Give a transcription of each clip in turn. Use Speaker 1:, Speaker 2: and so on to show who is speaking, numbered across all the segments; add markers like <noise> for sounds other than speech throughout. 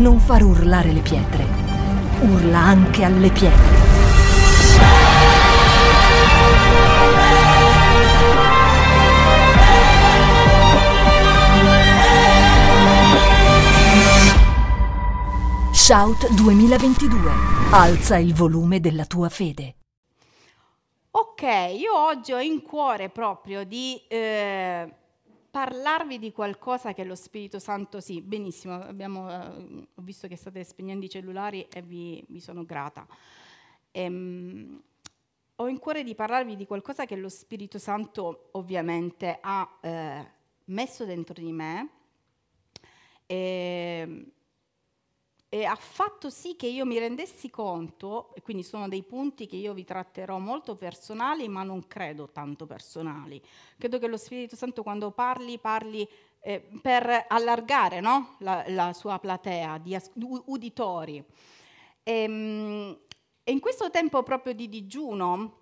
Speaker 1: non far urlare le pietre. Urla anche alle pietre. Shout 2022. Alza il volume della tua fede.
Speaker 2: Ok, io oggi ho in cuore proprio di eh, parlarvi di qualcosa che lo Spirito Santo, sì, benissimo, abbiamo, eh, ho visto che state spegnendo i cellulari e vi, vi sono grata. Ehm, ho in cuore di parlarvi di qualcosa che lo Spirito Santo ovviamente ha eh, messo dentro di me e, e, ha fatto sì che io mi rendessi conto, e quindi sono dei punti che io vi tratterò molto personali, ma non credo tanto personali. Credo che lo Spirito Santo quando parli, parli eh, per allargare no? la, la, sua platea di as- uditori. E, ehm, e in questo tempo proprio di digiuno,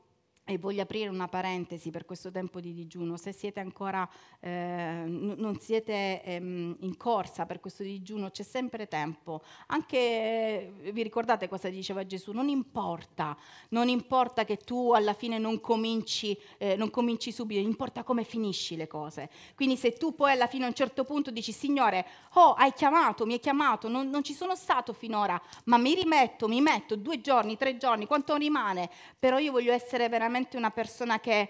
Speaker 2: e voglio aprire una parentesi per questo tempo di digiuno, se siete ancora, eh, non siete ehm, in corsa per questo digiuno, c'è sempre tempo. Anche, eh, vi ricordate cosa diceva Gesù? Non importa, non importa che tu alla fine non cominci, eh, non cominci subito, importa come finisci le cose. Quindi se tu poi alla fine a un certo punto dici, Signore, oh, hai chiamato, mi hai chiamato, non, non ci sono stato finora, ma mi rimetto, mi metto due giorni, tre giorni, quanto rimane? Però io voglio essere veramente veramente una persona che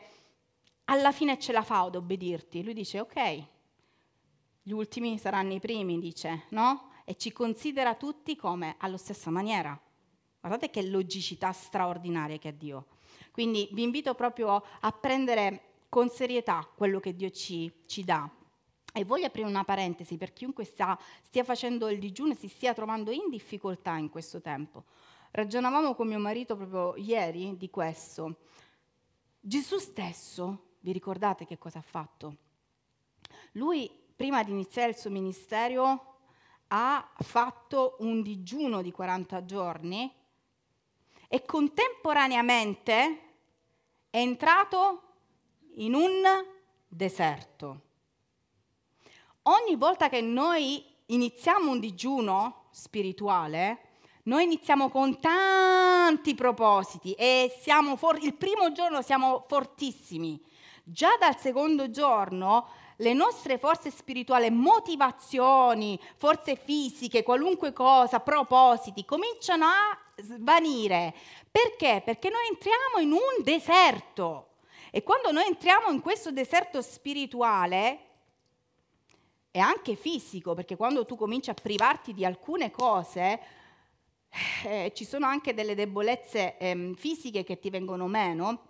Speaker 2: alla fine ce la fa ad obbedirti. Lui dice, ok, gli ultimi saranno i primi, dice, no? E ci considera tutti come alla stessa maniera. Guardate che logicità straordinaria che ha Dio. Quindi vi invito proprio a prendere con serietà quello che Dio ci, ci dà. E voglio aprire una parentesi per chiunque sta, stia facendo il digiuno e si stia trovando in difficoltà in questo tempo. Ragionavamo con mio marito proprio ieri di questo. Gesù stesso, vi ricordate che cosa ha fatto? Lui, prima di iniziare il suo ministero, ha fatto un digiuno di 40 giorni e contemporaneamente è entrato in un deserto. Ogni volta che noi iniziamo un digiuno spirituale, noi iniziamo con tanti propositi e for- il primo giorno siamo fortissimi. Già dal secondo giorno le nostre forze spirituali, motivazioni, forze fisiche, qualunque cosa, propositi, cominciano a svanire. Perché? Perché noi entriamo in un deserto. E quando noi entriamo in questo deserto spirituale, e anche fisico, perché quando tu cominci a privarti di alcune cose, eh, ci sono anche delle debolezze eh, fisiche che ti vengono meno,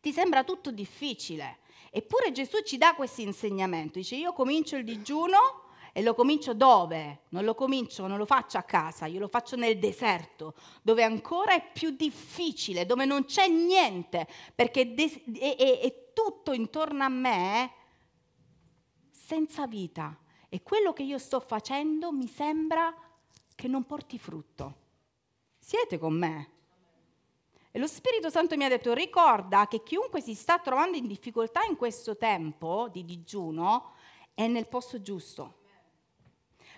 Speaker 2: ti sembra tutto difficile. Eppure Gesù ci dà questo insegnamento, dice io comincio il digiuno e lo comincio dove? Non lo comincio, non lo faccio a casa, io lo faccio nel deserto, dove ancora è più difficile, dove non c'è niente, perché è, è, è tutto intorno a me senza vita. E quello che io sto facendo mi sembra che non porti frutto. Siete con me? E lo Spirito Santo mi ha detto, ricorda che chiunque si sta trovando in difficoltà in questo tempo di digiuno è nel posto giusto.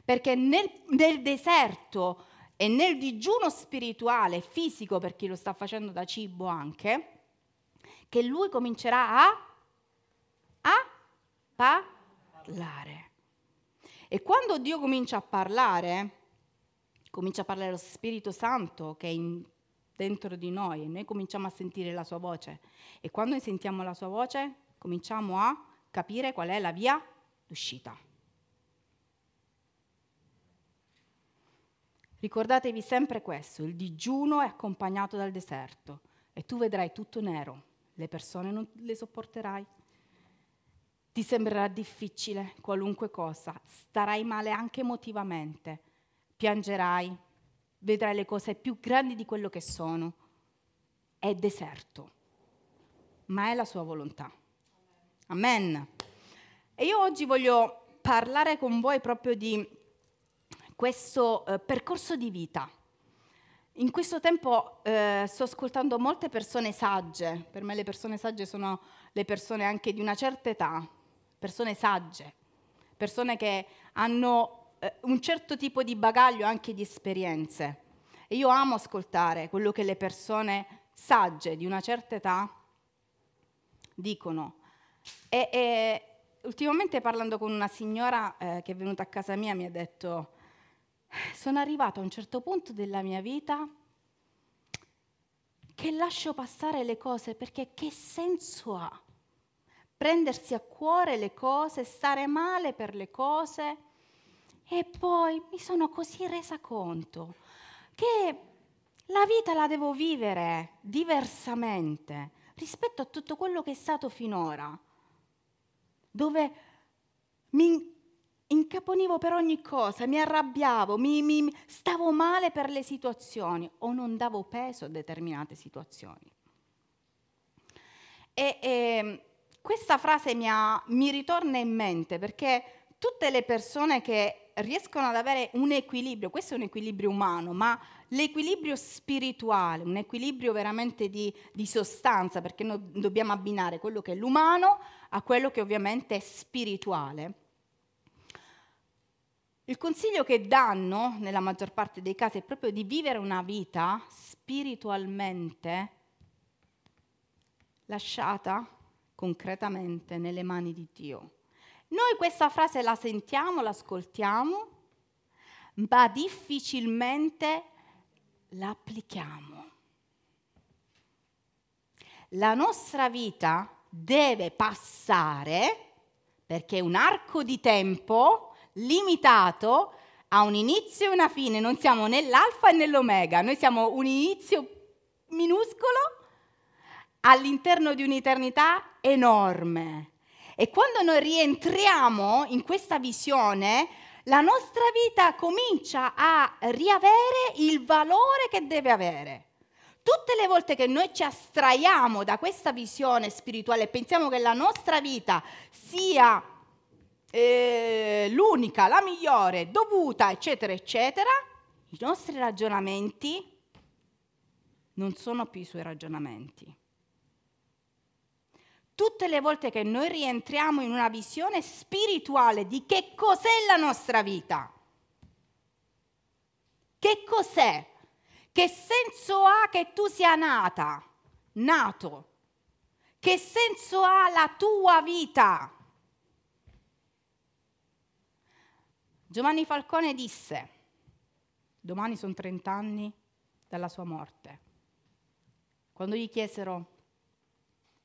Speaker 2: Perché nel, nel deserto e nel digiuno spirituale, fisico per chi lo sta facendo da cibo anche, che lui comincerà a, a parlare. E quando Dio comincia a parlare, comincia a parlare lo Spirito Santo che è in, dentro di noi e noi cominciamo a sentire la sua voce. E quando sentiamo la sua voce cominciamo a capire qual è la via d'uscita. Ricordatevi sempre questo, il digiuno è accompagnato dal deserto e tu vedrai tutto nero, le persone non le sopporterai, ti sembrerà difficile qualunque cosa, starai male anche emotivamente piangerai, vedrai le cose più grandi di quello che sono. È deserto, ma è la sua volontà. Amen. E io oggi voglio parlare con voi proprio di questo eh, percorso di vita. In questo tempo eh, sto ascoltando molte persone sagge, per me le persone sagge sono le persone anche di una certa età, persone sagge, persone che hanno eh, un certo tipo di bagaglio anche di esperienze. E io amo ascoltare quello che le persone sagge di una certa età dicono. E, e ultimamente parlando con una signora eh, che è venuta a casa mia mi ha detto, sono arrivata a un certo punto della mia vita che lascio passare le cose perché che senso ha? Prendersi a cuore le cose, stare male per le cose e poi mi sono così resa conto che la vita la devo vivere diversamente rispetto a tutto quello che è stato finora, dove mi incaponivo per ogni cosa, mi arrabbiavo, mi, mi, stavo male per le situazioni o non davo peso a determinate situazioni. E, e questa frase mi, ha, mi ritorna in mente perché tutte le persone che riescono ad avere un equilibrio, questo è un equilibrio umano, ma l'equilibrio spirituale, un equilibrio veramente di, di sostanza, perché noi dobbiamo abbinare quello che è l'umano a quello che ovviamente è spirituale. Il consiglio che danno, nella maggior parte dei casi, è proprio di vivere una vita spiritualmente lasciata concretamente nelle mani di Dio. Noi questa frase la sentiamo, l'ascoltiamo, ma difficilmente la applichiamo. La nostra vita deve passare, perché un arco di tempo limitato, ha un inizio e una fine, non siamo né l'alfa né l'omega, noi siamo un inizio minuscolo all'interno di un'eternità enorme. E quando noi rientriamo in questa visione, la nostra vita comincia a riavere il valore che deve avere. Tutte le volte che noi ci astraiamo da questa visione spirituale e pensiamo che la nostra vita sia eh, l'unica, la migliore, dovuta, eccetera, eccetera, i nostri ragionamenti non sono più i suoi ragionamenti tutte le volte che noi rientriamo in una visione spirituale di che cos'è la nostra vita, che cos'è, che senso ha che tu sia nata, nato, che senso ha la tua vita. Giovanni Falcone disse, domani sono 30 anni dalla sua morte, quando gli chiesero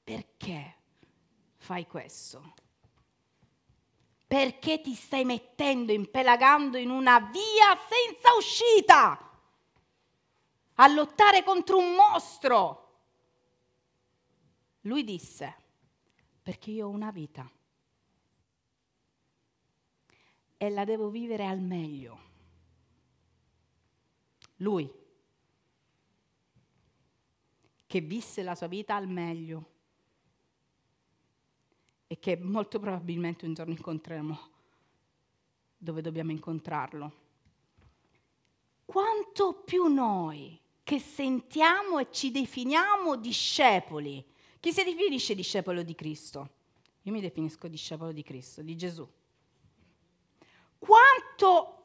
Speaker 2: perché fai questo? Perché ti stai mettendo, impelagando in una via senza uscita? A lottare contro un mostro? Lui disse, perché io ho una vita e la devo vivere al meglio. Lui, che visse la sua vita al meglio e che molto probabilmente un giorno incontreremo dove dobbiamo incontrarlo. Quanto più noi che sentiamo e ci definiamo discepoli. Chi si definisce discepolo di Cristo? Io mi definisco discepolo di Cristo, di Gesù. Quanto,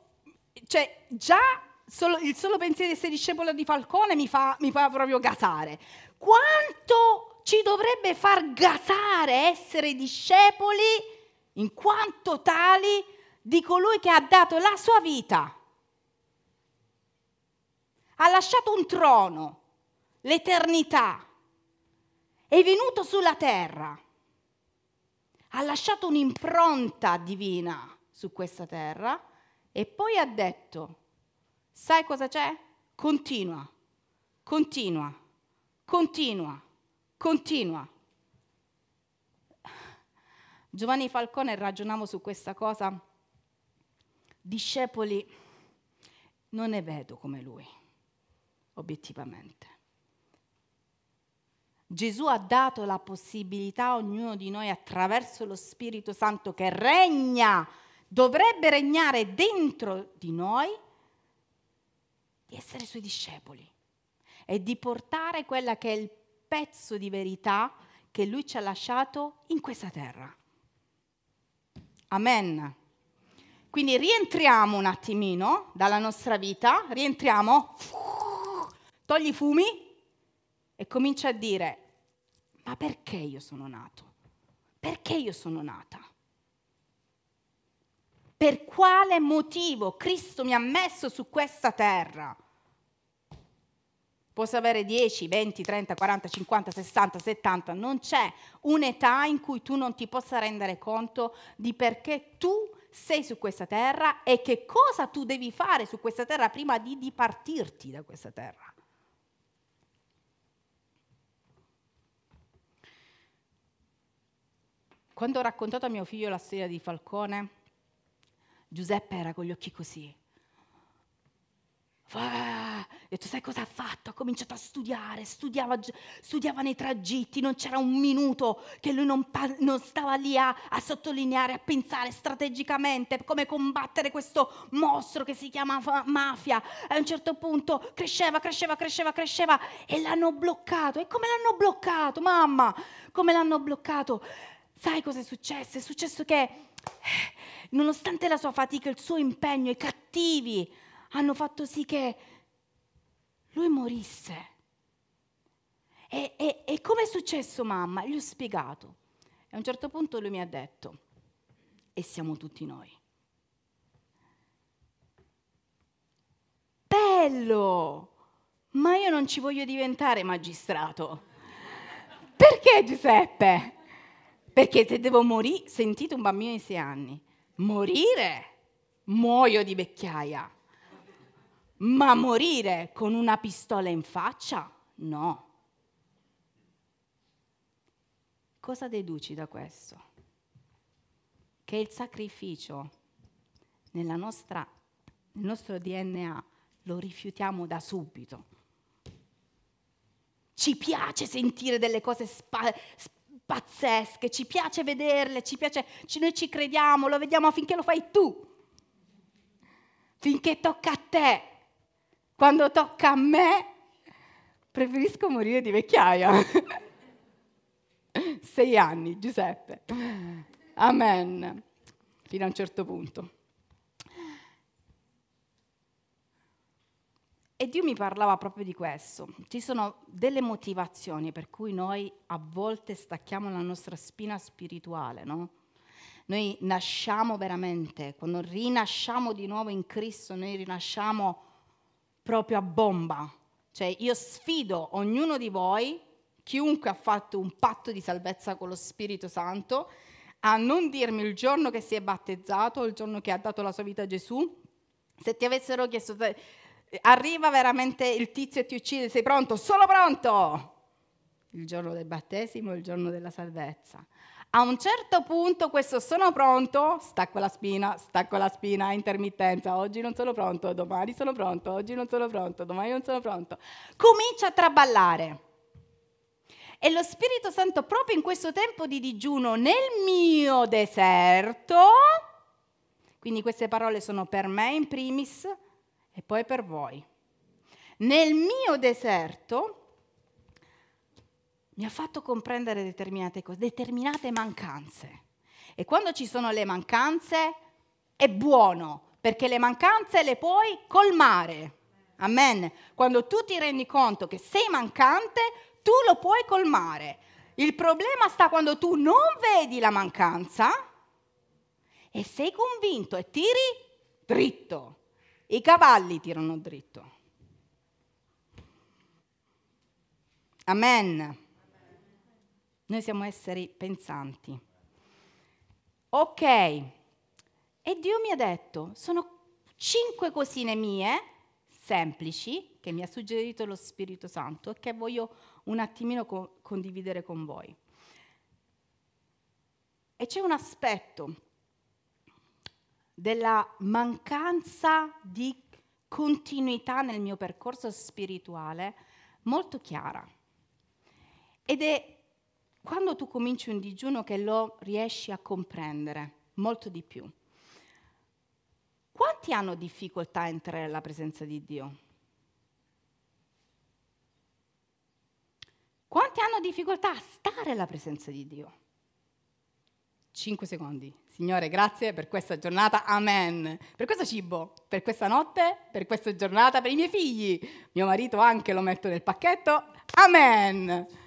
Speaker 2: cioè già solo, il solo pensiero di essere discepolo di Falcone mi fa, mi fa proprio gasare. Quanto ci dovrebbe far gasare essere discepoli in quanto tali di colui che ha dato la sua vita. Ha lasciato un trono, l'eternità, è venuto sulla terra, ha lasciato un'impronta divina su questa terra e poi ha detto, sai cosa c'è? Continua, continua, continua continua. Giovanni Falcone ragionavo su questa cosa, discepoli non ne vedo come lui, obiettivamente. Gesù ha dato la possibilità a ognuno di noi attraverso lo Spirito Santo che regna, dovrebbe regnare dentro di noi, di essere suoi discepoli e di portare quella che è il pezzo di verità che Lui ci ha lasciato in questa terra. Amen. Quindi rientriamo un attimino dalla nostra vita, rientriamo, togli i fumi e comincia a dire, ma perché io sono nato? Perché io sono nata? Per quale motivo Cristo mi ha messo su questa terra? Posso avere 10, 20, 30, 40, 50, 60, 70, non c'è un'età in cui tu non ti possa rendere conto di perché tu sei su questa terra e che cosa tu devi fare su questa terra prima di dipartirti da questa terra. Quando ho raccontato a mio figlio la storia di Falcone, Giuseppe era con gli occhi così. Ha detto, sai cosa ha fatto? Ha cominciato a studiare, studiava, studiava nei tragitti, non c'era un minuto che lui non, non stava lì a, a, sottolineare, a pensare strategicamente come combattere questo mostro che si chiama mafia. A un certo punto cresceva, cresceva, cresceva, cresceva e l'hanno bloccato. E come l'hanno bloccato, mamma? Come l'hanno bloccato? Sai cosa è successo? È successo che, nonostante la sua fatica, il suo impegno, i cattivi, hanno fatto sì che lui morisse. E, e, e come è successo, mamma? Gli ho spiegato. E a un certo punto lui mi ha detto, e siamo tutti noi. Bello! Ma io non ci voglio diventare magistrato. Perché Giuseppe? Perché se devo morire, sentite un bambino di sei anni, morire, muoio di vecchiaia. Ma morire con una pistola in faccia? No. Cosa deduci da questo? Che il sacrificio nostra, nel nostro DNA lo rifiutiamo da subito. Ci piace sentire delle cose spa- pazzesche, ci piace vederle, ci piace, noi ci crediamo, lo vediamo finché lo fai tu, finché tocca a te. Quando tocca a me, preferisco morire di vecchiaia. <laughs> Sei anni, Giuseppe. Amen. Fino a un certo punto. E Dio mi parlava proprio di questo. Ci sono delle motivazioni per cui noi a volte stacchiamo la nostra spina spirituale, no? Noi nasciamo veramente, quando rinasciamo di nuovo in Cristo, noi rinasciamo proprio a bomba. Cioè io sfido ognuno di voi, chiunque ha fatto un patto di salvezza con lo Spirito Santo, a non dirmi il giorno che si è battezzato, il giorno che ha dato la sua vita a Gesù, se ti avessero chiesto, arriva veramente il tizio e ti uccide, sei pronto? Sono pronto! Il giorno del battesimo, il giorno della salvezza. A un certo punto questo sono pronto, stacco la spina, stacco la spina intermittenza, oggi non sono pronto, domani sono pronto, oggi non sono pronto, domani non sono pronto. Comincia a traballare. E lo Spirito Santo proprio in questo tempo di digiuno nel mio deserto, quindi queste parole sono per me in primis e poi per voi. Nel mio deserto mi ha fatto comprendere determinate cose, determinate mancanze. E quando ci sono le mancanze è buono, perché le mancanze le puoi colmare. Amen. Quando tu ti rendi conto che sei mancante, tu lo puoi colmare. Il problema sta quando tu non vedi la mancanza e sei convinto e tiri dritto. I cavalli tirano dritto. Amen. Noi siamo esseri pensanti. Ok, e Dio mi ha detto, sono cinque cosine mie, semplici, che mi ha suggerito lo Spirito Santo e che voglio un attimino co- condividere con voi. E c'è un aspetto della mancanza di continuità nel mio percorso spirituale molto chiara. Ed è quando tu cominci un digiuno che lo riesci a comprendere molto di più. Quanti hanno difficoltà a entrare nella presenza di Dio? Quanti hanno difficoltà a stare nella presenza di Dio? 5 secondi. Signore, grazie per questa giornata, amen. Per questo cibo, per questa notte, per questa giornata, per i miei figli. Mio marito anche lo metto nel pacchetto, amen.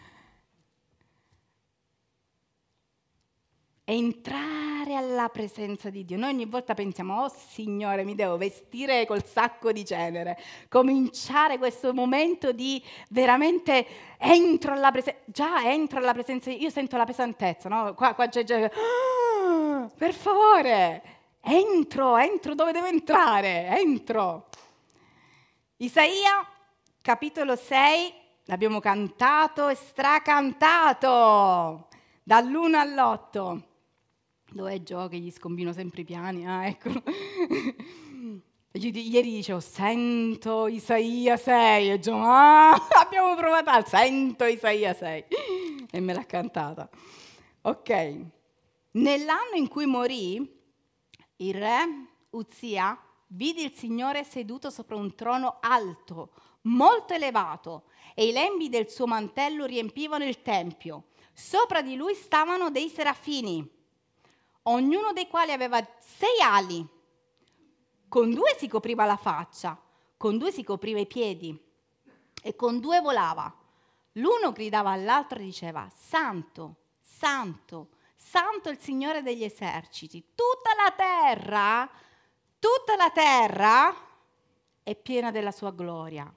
Speaker 2: Entrare alla presenza di Dio. Noi ogni volta pensiamo, oh Signore, mi devo vestire col sacco di cenere, cominciare questo momento di veramente entro alla presenza, già entro alla presenza io sento la pesantezza, no? Qua, qua c'è già, ah, per favore, entro, entro dove devo entrare, entro. Isaia, capitolo 6, l'abbiamo cantato e stracantato, dall'1 all'8. Dov'è Gio che gli scombino sempre i piani? Ah, <laughs> eccolo. Ieri dicevo, sento Isaia 6 e Gio, ah, abbiamo provato al sento Isaia 6 e me l'ha cantata. Ok, nell'anno in cui morì, il re Uzia vide il Signore seduto sopra un trono alto, molto elevato, e i lembi del suo mantello riempivano il tempio. Sopra di lui stavano dei serafini ognuno dei quali aveva sei ali. Con due si copriva la faccia, con due si copriva i piedi e con due volava. L'uno gridava all'altro e diceva, Santo, Santo, Santo il Signore degli eserciti. Tutta la terra, tutta la terra è piena della sua gloria.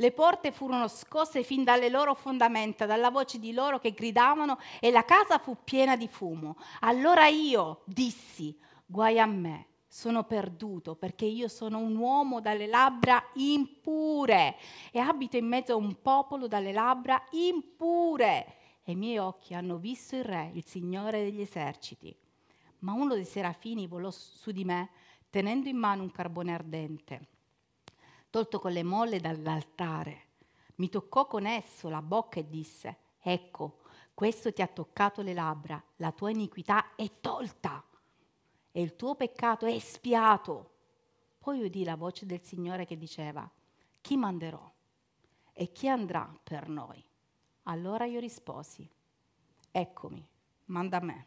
Speaker 2: Le porte furono scosse fin dalle loro fondamenta, dalla voce di loro che gridavano e la casa fu piena di fumo. Allora io dissi, guai a me, sono perduto perché io sono un uomo dalle labbra impure e abito in mezzo a un popolo dalle labbra impure. E i miei occhi hanno visto il Re, il Signore degli eserciti. Ma uno dei serafini volò su di me, tenendo in mano un carbone ardente tolto con le molle dall'altare. Mi toccò con esso la bocca e disse, ecco, questo ti ha toccato le labbra, la tua iniquità è tolta e il tuo peccato è espiato. Poi udì la voce del Signore che diceva, chi manderò e chi andrà per noi? Allora io risposi, eccomi, manda a me.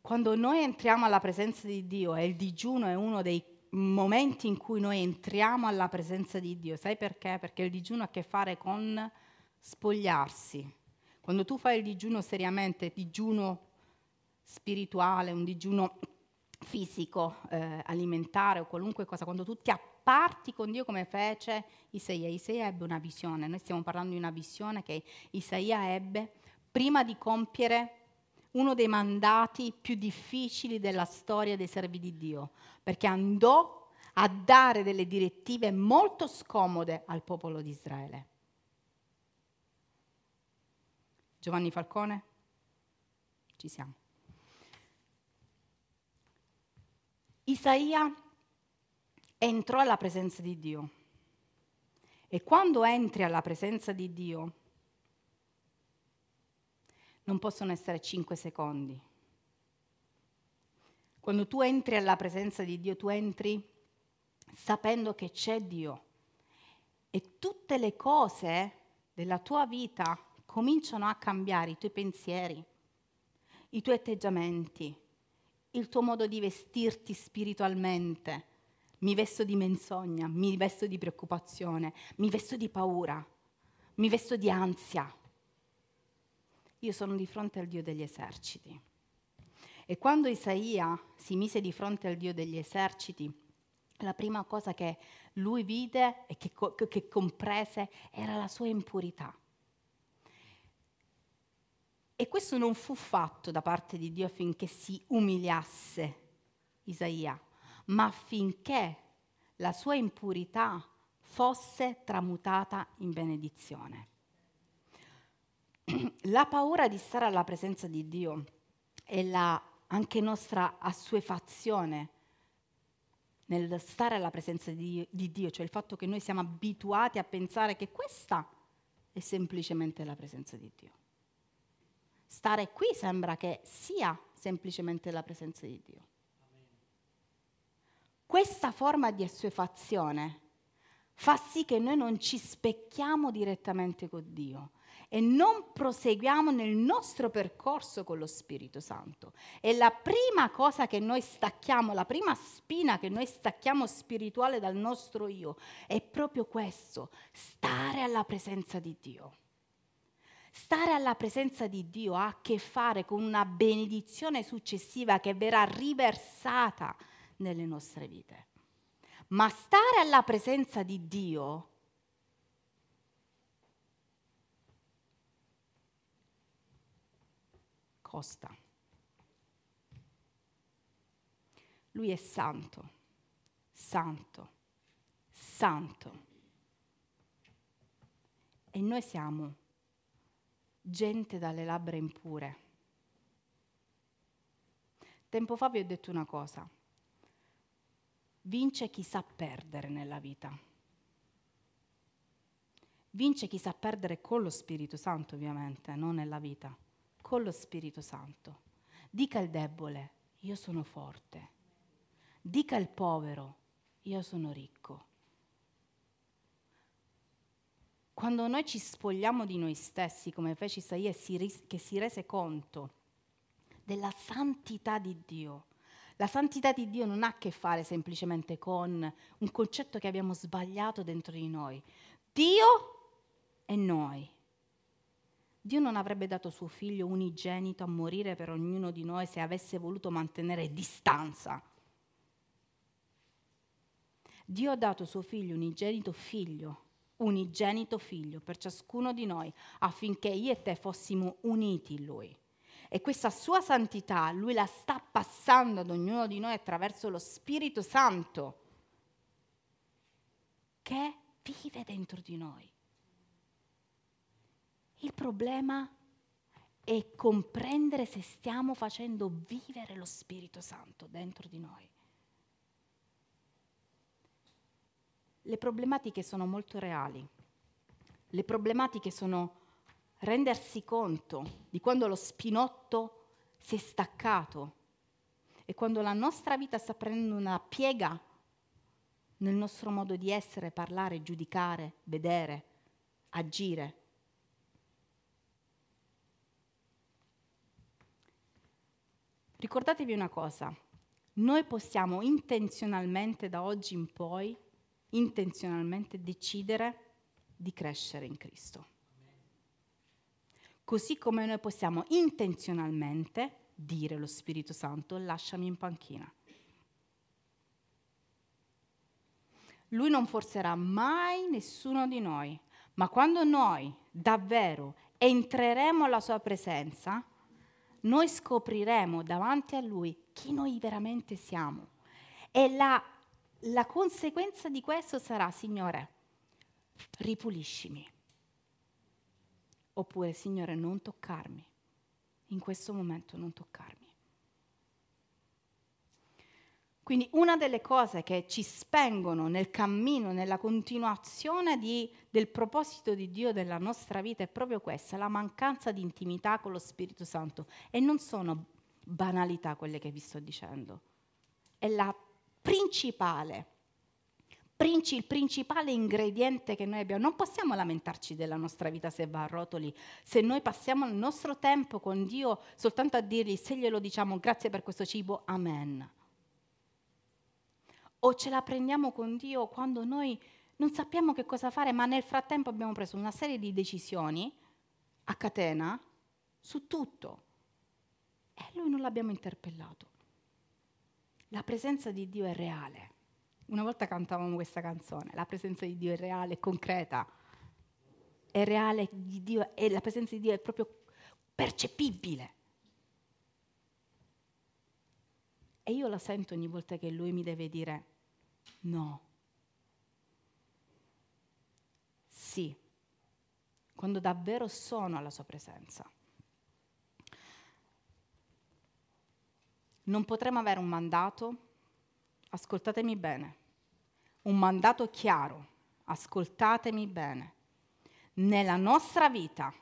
Speaker 2: Quando noi entriamo alla presenza di Dio e il digiuno è uno dei momenti in cui noi entriamo alla presenza di Dio. Sai perché? Perché il digiuno ha a che fare con spogliarsi. Quando tu fai il digiuno seriamente, digiuno spirituale, un digiuno fisico, eh, alimentare o qualunque cosa, quando tu ti apparti con Dio come fece Isaia. Isaia ebbe una visione, noi stiamo parlando di una visione che Isaia ebbe prima di compiere uno dei mandati più difficili della storia dei servi di Dio, perché andò a dare delle direttive molto scomode al popolo di Israele. Giovanni Falcone? Ci siamo. Isaia entrò alla presenza di Dio e quando entri alla presenza di Dio non possono essere cinque secondi. Quando tu entri alla presenza di Dio, tu entri sapendo che c'è Dio e tutte le cose della tua vita cominciano a cambiare, i tuoi pensieri, i tuoi atteggiamenti, il tuo modo di vestirti spiritualmente. Mi vesto di menzogna, mi vesto di preoccupazione, mi vesto di paura, mi vesto di ansia. Io sono di fronte al Dio degli eserciti. E quando Isaia si mise di fronte al Dio degli eserciti, la prima cosa che lui vide e che, che comprese era la sua impurità. E questo non fu fatto da parte di Dio affinché si umiliasse Isaia, ma affinché la sua impurità fosse tramutata in benedizione. <clears throat> la paura di stare alla presenza di Dio e la anche nostra assuefazione nel stare alla presenza di, di, Dio, cioè il fatto che noi siamo abituati a pensare che questa è semplicemente la presenza di Dio. Stare qui sembra che sia semplicemente la presenza di Dio. Questa forma di assuefazione fa sì che noi non ci specchiamo direttamente con Dio e non proseguiamo nel nostro percorso con lo Spirito Santo. E la prima cosa che noi stacchiamo, la prima spina che noi stacchiamo spirituale dal nostro io è proprio questo, stare alla presenza di Dio. Stare alla presenza di Dio ha a che fare con una benedizione successiva che verrà riversata nelle nostre vite. Ma stare alla presenza di Dio costa. Lui è santo, santo, santo. E noi siamo gente dalle labbra impure. Tempo fa vi ho detto una cosa. Vince chi sa perdere nella vita. Vince chi sa perdere con lo Spirito Santo, ovviamente, non nella vita con lo Spirito Santo. Dica al debole, io sono forte. Dica al povero, io sono ricco. Quando noi ci spogliamo di noi stessi, come fece Isaia, che si rese conto della santità di Dio, la santità di Dio non ha a che fare semplicemente con un concetto che abbiamo sbagliato dentro di noi. Dio e noi. Dio non avrebbe dato suo figlio unigenito a morire per ognuno di noi se avesse voluto mantenere distanza. Dio ha dato suo figlio unigenito figlio, unigenito figlio per ciascuno di noi affinché io e te fossimo uniti in lui. E questa sua santità lui la sta passando ad ognuno di noi attraverso lo Spirito Santo che vive dentro di noi. Il problema è comprendere se stiamo facendo vivere lo Spirito Santo dentro di noi. Le problematiche sono molto reali. Le problematiche sono rendersi conto di quando lo spinotto si è staccato e quando la nostra vita sta prendendo una piega nel nostro modo di essere, parlare, giudicare, vedere, agire. Ricordatevi una cosa, noi possiamo intenzionalmente da oggi in poi, intenzionalmente decidere di crescere in Cristo. Così come noi possiamo intenzionalmente dire allo Spirito Santo lasciami in panchina. Lui non forzerà mai nessuno di noi, ma quando noi davvero entreremo alla sua presenza, noi scopriremo davanti a Lui chi noi veramente siamo. E la, la conseguenza di questo sarà, Signore, ripuliscimi. Oppure, Signore, non toccarmi. In questo momento non toccarmi. Quindi una delle cose che ci spengono nel cammino, nella continuazione di, del proposito di Dio della nostra vita è proprio questa, la mancanza di intimità con lo Spirito Santo. E non sono banalità quelle che vi sto dicendo. È la principale, princi, il principale ingrediente che noi abbiamo. Non possiamo lamentarci della nostra vita se va a rotoli, se noi passiamo il nostro tempo con Dio soltanto a dirgli, se glielo diciamo grazie per questo cibo, amen o ce la prendiamo con Dio quando noi non sappiamo che cosa fare, ma nel frattempo abbiamo preso una serie di decisioni a catena su tutto e lui non l'abbiamo interpellato. La presenza di Dio è reale. Una volta cantavamo questa canzone, la presenza di Dio è reale, è concreta, è reale di Dio e la presenza di Dio è proprio percepibile. E io la sento ogni volta che lui mi deve dire no. Sì, quando davvero sono alla sua presenza. Non potremo avere un mandato, ascoltatemi bene, un mandato chiaro, ascoltatemi bene, nella nostra vita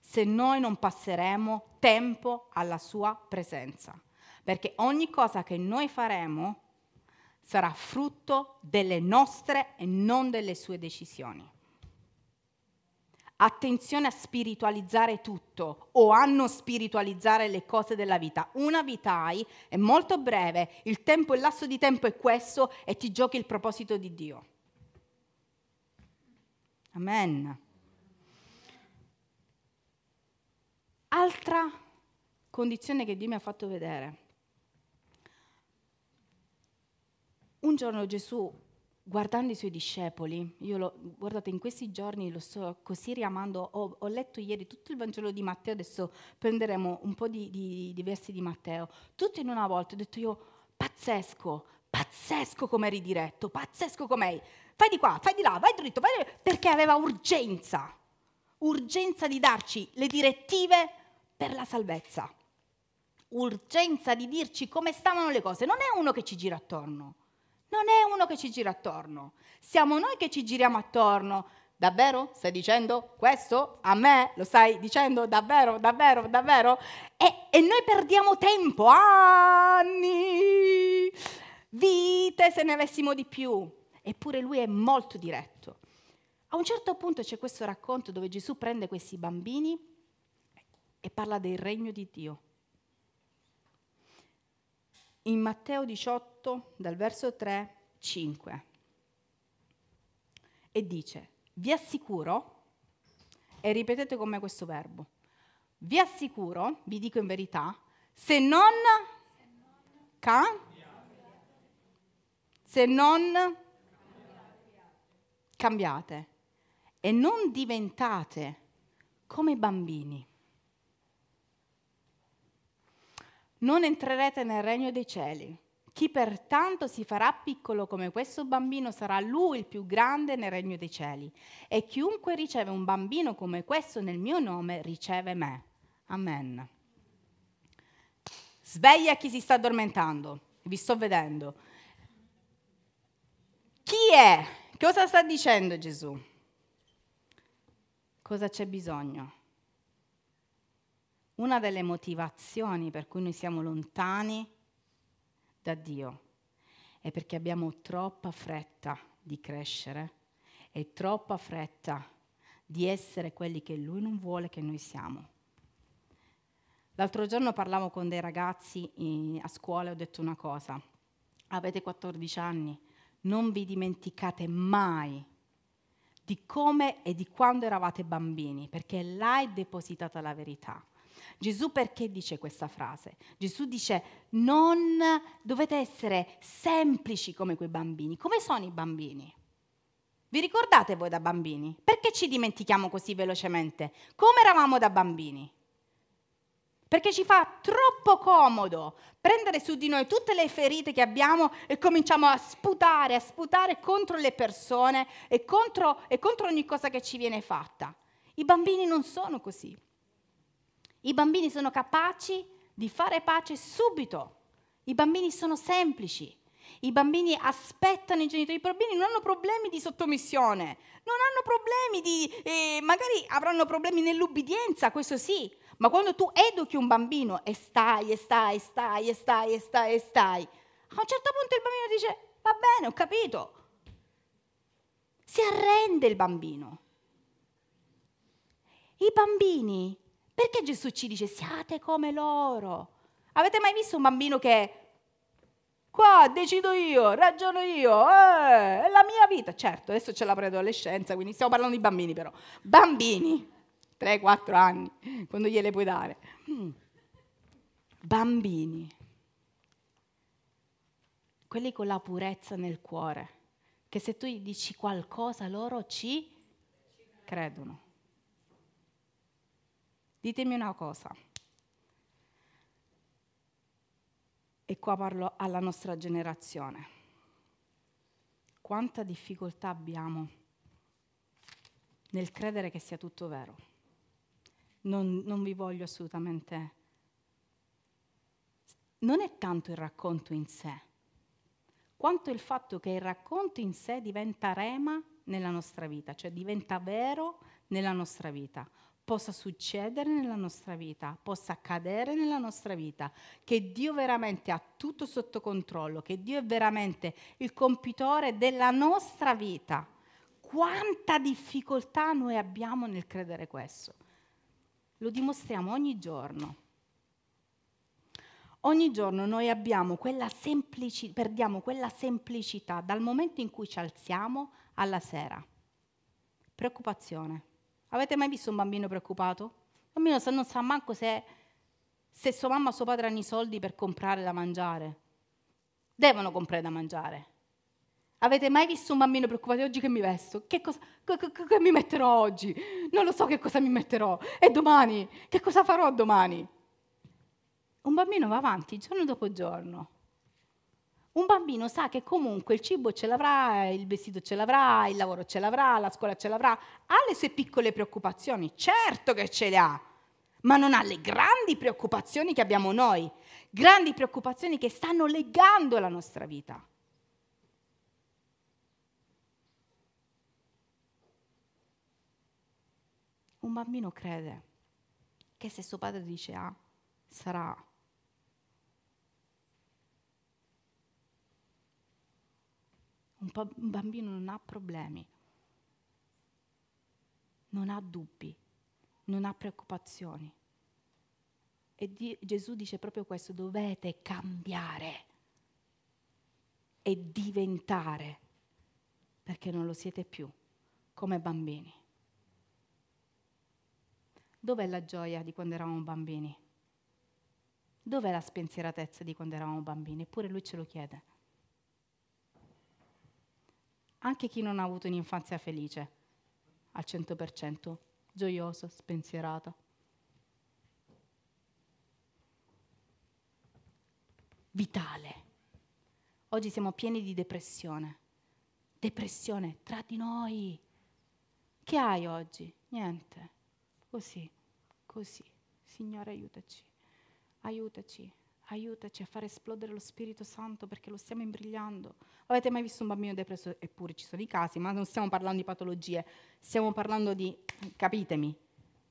Speaker 2: se noi non passeremo tempo alla sua presenza perché ogni cosa che noi faremo sarà frutto delle nostre e non delle sue decisioni. attenzione a spiritualizzare tutto o a non spiritualizzare le cose della vita. Una vita hai, è molto breve, il tempo, il lasso di tempo è questo e ti giochi il proposito di Dio. Amen. Altra condizione che Dio mi ha fatto vedere. Un giorno Gesù guardando i suoi discepoli, io lo, guardate, in questi giorni lo sto così riamando, ho, ho, letto ieri tutto il Vangelo di Matteo, adesso prenderemo un po' di, di, di versi di Matteo, tutto in una volta, ho detto io, pazzesco, pazzesco come eri diretto, pazzesco com'è, fai di qua, fai di là, vai dritto, vai dritto, perché aveva urgenza, urgenza di darci le direttive per la salvezza, urgenza di dirci come stavano le cose, non è uno che ci gira attorno non è uno che ci gira attorno, siamo noi che ci giriamo attorno. Davvero? Stai dicendo questo? A me? Lo stai dicendo davvero, davvero, davvero? E, e noi perdiamo tempo, anni, vite se ne avessimo di più. Eppure lui è molto diretto. A un certo punto c'è questo racconto dove Gesù prende questi bambini e parla del regno di Dio in Matteo 18, dal verso 3, 5. E dice, vi assicuro, e ripetete con me questo verbo, vi assicuro, vi dico in verità, se non, ca, se non cambiate e non diventate come bambini, non entrerete nel regno dei cieli. Chi pertanto si farà piccolo come questo bambino sarà lui il più grande nel regno dei cieli. E chiunque riceve un bambino come questo nel mio nome riceve me. Amen. Sveglia chi si sta addormentando. Vi sto vedendo. Chi è? Cosa sta dicendo Gesù? Cosa c'è bisogno? Una delle motivazioni per cui noi siamo lontani da Dio è perché abbiamo troppa fretta di crescere e troppa fretta di essere quelli che Lui non vuole che noi siamo. L'altro giorno parlavo con dei ragazzi a scuola e ho detto una cosa. Avete 14 anni, non vi dimenticate mai di come e di quando eravate bambini, perché là è depositata la verità. Gesù perché dice questa frase? Gesù dice non dovete essere semplici come quei bambini. Come sono i bambini? Vi ricordate voi da bambini? Perché ci dimentichiamo così velocemente? Come eravamo da bambini? Perché ci fa troppo comodo prendere su di noi tutte le ferite che abbiamo e cominciamo a sputare, a sputare contro le persone e contro, e contro ogni cosa che ci viene fatta. I bambini non sono così. I bambini sono capaci di fare pace subito. I bambini sono semplici. I bambini aspettano i genitori, i bambini non hanno problemi di sottomissione, non hanno problemi di, eh, magari avranno problemi nell'ubbidienza, questo sì, ma quando tu educhi un bambino e stai, e stai, e stai, e stai, e stai, e stai, a un certo punto il bambino dice, va bene, ho capito. Si arrende il bambino. I bambini perché Gesù ci dice siate come loro? Avete mai visto un bambino che qua decido io, ragiono io, eh, è la mia vita. Certo, adesso c'è la preadolescenza, quindi stiamo parlando di bambini però. Bambini, 3-4 anni, quando gliele puoi dare. Mm. Bambini, quelli con la purezza nel cuore, che se tu gli dici qualcosa loro ci credono. Ditemi una cosa. E qua parlo alla nostra generazione. Quanta difficoltà abbiamo nel credere che sia tutto vero. Non, non vi voglio assolutamente... Non è tanto il racconto in sé, quanto il fatto che il racconto in sé diventa rema nella nostra vita, cioè diventa vero nella nostra vita possa succedere nella nostra vita, possa accadere nella nostra vita, che Dio veramente ha tutto sotto controllo, che Dio è veramente il compitore della nostra vita. quanta difficoltà noi abbiamo nel credere questo. Lo dimostriamo ogni giorno. Ogni giorno noi abbiamo quella semplici- perdiamo quella semplicità dal momento in cui ci alziamo alla sera. Preoccupazione. Avete mai visto un bambino preoccupato? Un bambino non sa manco se, se sua mamma o suo padre hanno i soldi per comprare da mangiare. Devono comprare da mangiare. Avete mai visto un bambino preoccupato oggi che mi vesto? Che cosa che, che, che mi metterò oggi? Non lo so che cosa mi metterò. E domani? Che cosa farò domani? Un bambino va avanti giorno dopo giorno. Un bambino sa che comunque il cibo ce l'avrà, il vestito ce l'avrà, il lavoro ce l'avrà, la scuola ce l'avrà, ha le sue piccole preoccupazioni, certo che ce le ha, ma non ha le grandi preoccupazioni che abbiamo noi, grandi preoccupazioni che stanno legando la nostra vita. Un bambino crede che se suo padre dice A, sarà A. Un, po- un bambino non ha problemi, non ha dubbi, non ha preoccupazioni. E di- Gesù dice proprio questo, dovete cambiare e diventare, perché non lo siete più come bambini. Dov'è la gioia di quando eravamo bambini? Dov'è la spensieratezza di quando eravamo bambini? Eppure lui ce lo chiede. Anche chi non ha avuto un'infanzia felice, al 100%, gioioso, spensierata. Vitale. Oggi siamo pieni di depressione. Depressione tra di noi. Che hai oggi? Niente. Così, così. Signore, aiutaci. Aiutaci aiutaci a far esplodere lo Spirito Santo perché lo stiamo imbrigliando. Avete mai visto un bambino depresso? Eppure ci sono i casi, ma non stiamo parlando di patologie, stiamo parlando di, capitemi,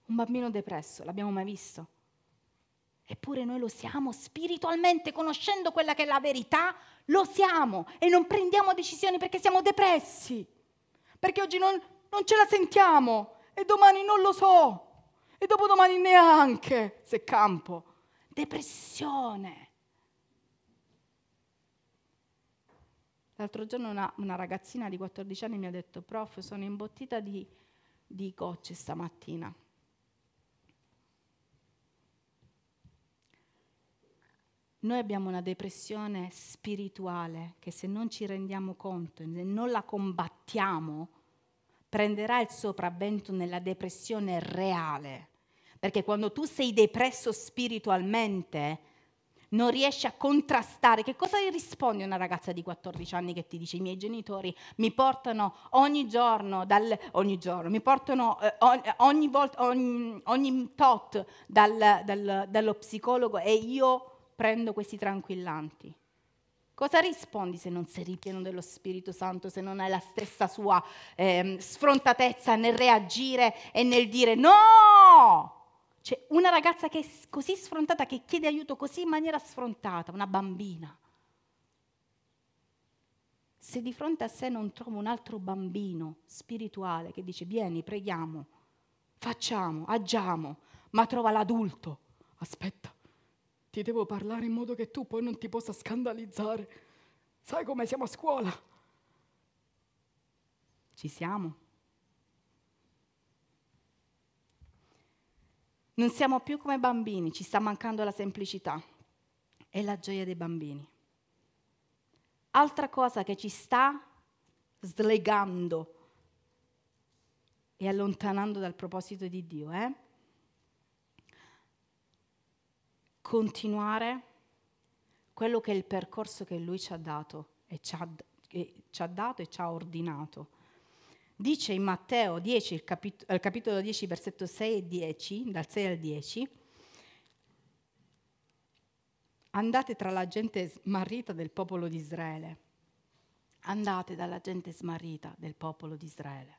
Speaker 2: un bambino depresso, l'abbiamo mai visto? Eppure noi lo siamo spiritualmente, conoscendo quella che è la verità, lo siamo e non prendiamo decisioni perché siamo depressi, perché oggi non, non ce la sentiamo e domani non lo so e dopodomani neanche se campo depressione. L'altro giorno una, una, ragazzina di 14 anni mi ha detto, prof, sono imbottita di, di gocce stamattina. Noi abbiamo una depressione spirituale che se non ci rendiamo conto e non la combattiamo, prenderà il sopravvento nella depressione reale. Perché quando tu sei depresso spiritualmente, non riesci a contrastare. Che cosa risponde una ragazza di 14 anni che ti dice i miei genitori mi portano ogni giorno, dal, ogni giorno, mi portano eh, ogni, volta, ogni, ogni tot dal, dal, dallo psicologo e io prendo questi tranquillanti. Cosa rispondi se non sei ripieno dello Spirito Santo, se non hai la stessa sua eh, sfrontatezza nel reagire e nel dire no? C'è una ragazza che è così sfrontata, che chiede aiuto così in maniera sfrontata, una bambina. Se di fronte a sé non trova un altro bambino spirituale che dice vieni, preghiamo, facciamo, agiamo, ma trova l'adulto, aspetta, ti devo parlare in modo che tu poi non ti possa scandalizzare. Sai come siamo a scuola? Ci siamo. Non siamo più come bambini, ci sta mancando la semplicità e la gioia dei bambini. Altra cosa che ci sta slegando e allontanando dal proposito di Dio è continuare quello che è il percorso che Lui ci ha dato e ci ha, ci ha dato e ci ha ordinato dice in Matteo 10, il capitolo, il capitolo 10, versetto 6 e 10, dal 6 al 10, andate tra la gente smarrita del popolo di Israele, andate dalla gente smarrita del popolo di Israele.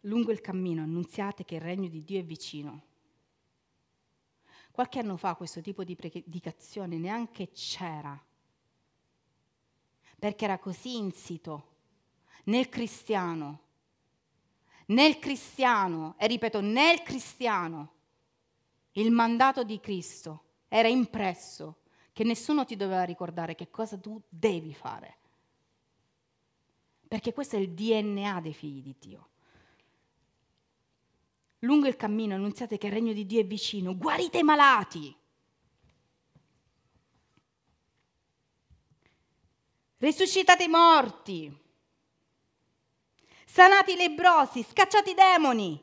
Speaker 2: Lungo il cammino annunziate che il regno di Dio è vicino. Qualche anno fa questo tipo di predicazione neanche c'era, perché era così insito nel cristiano, nel cristiano, e ripeto, nel cristiano, il mandato di Cristo era impresso, che nessuno ti doveva ricordare che cosa tu devi fare. Perché questo è il DNA dei figli di Dio. Lungo il cammino annunziate che il regno di Dio è vicino, guarite i malati. Risuscitate i morti, sanate i lebrosi, scacciate i demoni.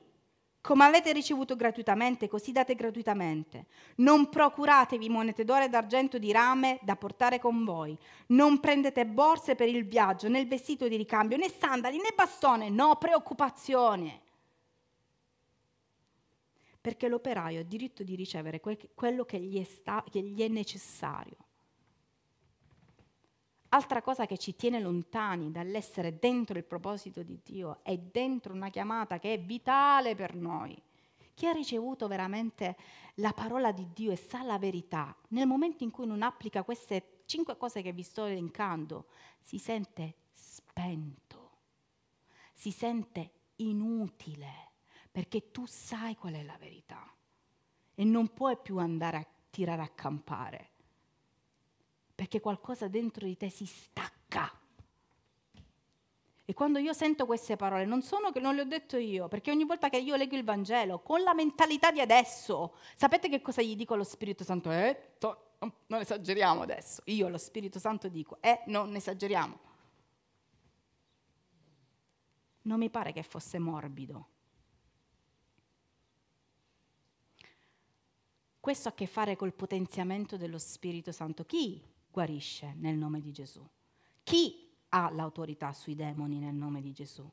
Speaker 2: Come avete ricevuto gratuitamente, così date gratuitamente. Non procuratevi monete d'oro e d'argento di rame da portare con voi. Non prendete borse per il viaggio, né il vestito di ricambio, né sandali, né bastone. No preoccupazione. Perché l'operaio ha diritto di ricevere quello che gli è, sta- che gli è necessario. Altra cosa che ci tiene lontani dall'essere dentro il proposito di Dio è dentro una chiamata che è vitale per noi. Chi ha ricevuto veramente la parola di Dio e sa la verità, nel momento in cui non applica queste cinque cose che vi sto elencando, si sente spento, si sente inutile, perché tu sai qual è la verità e non puoi più andare a tirare a campare perché qualcosa dentro di te si stacca. E quando io sento queste parole, non sono che non le ho detto io, perché ogni volta che io leggo il Vangelo, con la mentalità di adesso, sapete che cosa gli dico allo Spirito Santo? Eh, to, non esageriamo adesso. Io allo Spirito Santo dico, eh, non esageriamo. Non mi pare che fosse morbido. Questo ha a che fare col potenziamento dello Spirito Santo. Chi guarisce nel nome di Gesù? Chi ha l'autorità sui demoni nel nome di Gesù?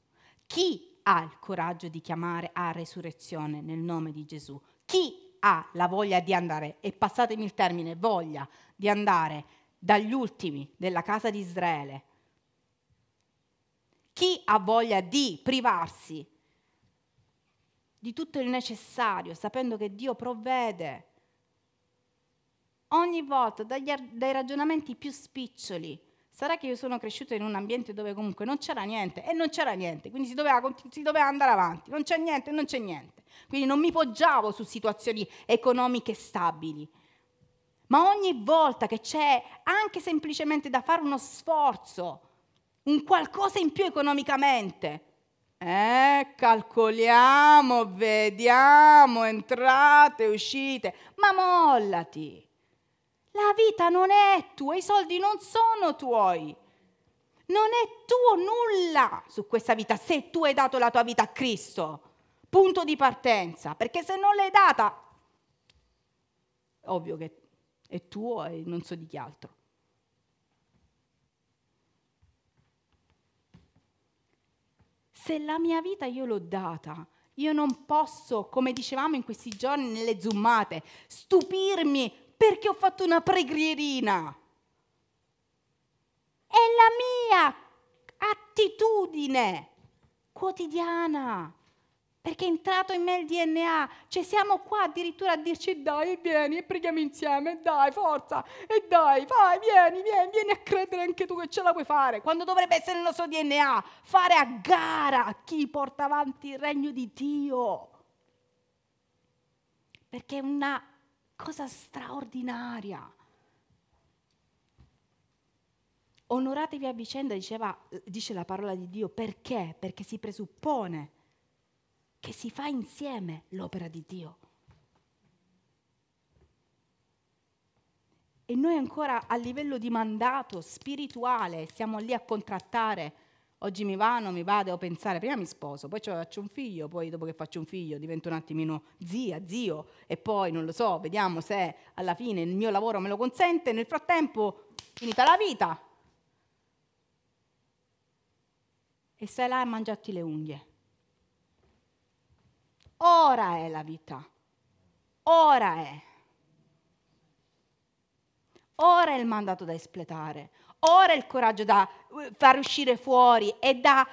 Speaker 2: Chi ha il coraggio di chiamare a resurrezione nel nome di Gesù? Chi ha la voglia di andare, e passatemi il termine, voglia di andare dagli ultimi della casa di Israele? Chi ha voglia di privarsi di tutto il necessario, sapendo che Dio provvede ogni volta dagli, dai ragionamenti più spiccioli. Sarà che io sono cresciuta in un ambiente dove comunque non c'era niente e non c'era niente, quindi si doveva, si doveva andare avanti, non c'è niente e non c'è niente. Quindi non mi poggiavo su situazioni economiche stabili. Ma ogni volta che c'è anche semplicemente da fare uno sforzo, un qualcosa in più economicamente, eh, calcoliamo, vediamo, entrate, uscite, ma mollati. La vita non è tua, i soldi non sono tuoi. Non è tuo nulla su questa vita se tu hai dato la tua vita a Cristo. Punto di partenza, perché se non l'hai data, ovvio che è tuo e non so di chi altro. Se la mia vita io l'ho data, io non posso, come dicevamo in questi giorni nelle zoomate, stupirmi perché ho fatto una preghierina. È la mia attitudine quotidiana, perché è entrato in me il DNA, cioè siamo qua addirittura a dirci dai, vieni e preghiamo insieme, dai, forza, e dai, vai, vieni, vieni, vieni a credere anche tu che ce la puoi fare, quando dovrebbe essere il nostro DNA, fare a gara chi porta avanti il regno di Dio. Perché è una cosa straordinaria. Onoratevi a vicenda, diceva, dice la parola di Dio, perché? Perché si presuppone che si fa insieme l'opera di Dio. E noi ancora a livello di mandato spirituale siamo lì a contrattare Oggi mi va, non mi va, devo pensare, prima mi sposo, poi faccio un figlio, poi dopo che faccio un figlio divento un attimino zia, zio e poi non lo so, vediamo se alla fine il mio lavoro me lo consente, nel frattempo finita la vita. E stai là a mangiarti le unghie. Ora è la vita, ora è. Ora è il mandato da espletare, ora il coraggio da eh, far uscire fuori e da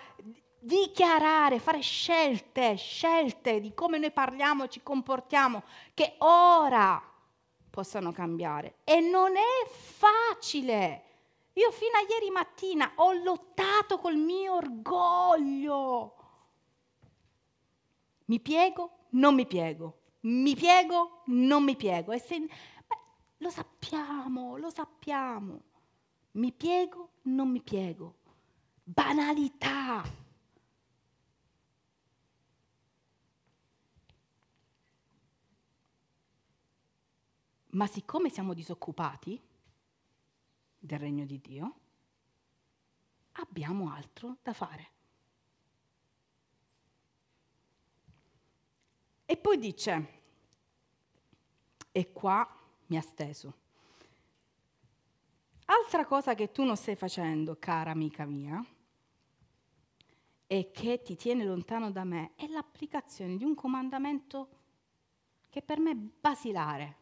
Speaker 2: dichiarare, fare scelte, scelte di come noi parliamo, ci comportiamo, che ora possano cambiare. E non è facile, Io fino a ieri mattina ho lottato col mio orgoglio. Mi piego, non mi piego. Mi piego, non mi piego. Se, beh, lo sappiamo, lo sappiamo. Mi piego, non mi piego. Banalità. Ma siccome siamo disoccupati, del regno di Dio, abbiamo altro da fare. E poi dice, e qua mi ha steso, altra cosa che tu non stai facendo, cara amica mia, e che ti tiene lontano da me, è l'applicazione di un comandamento che per me è basilare.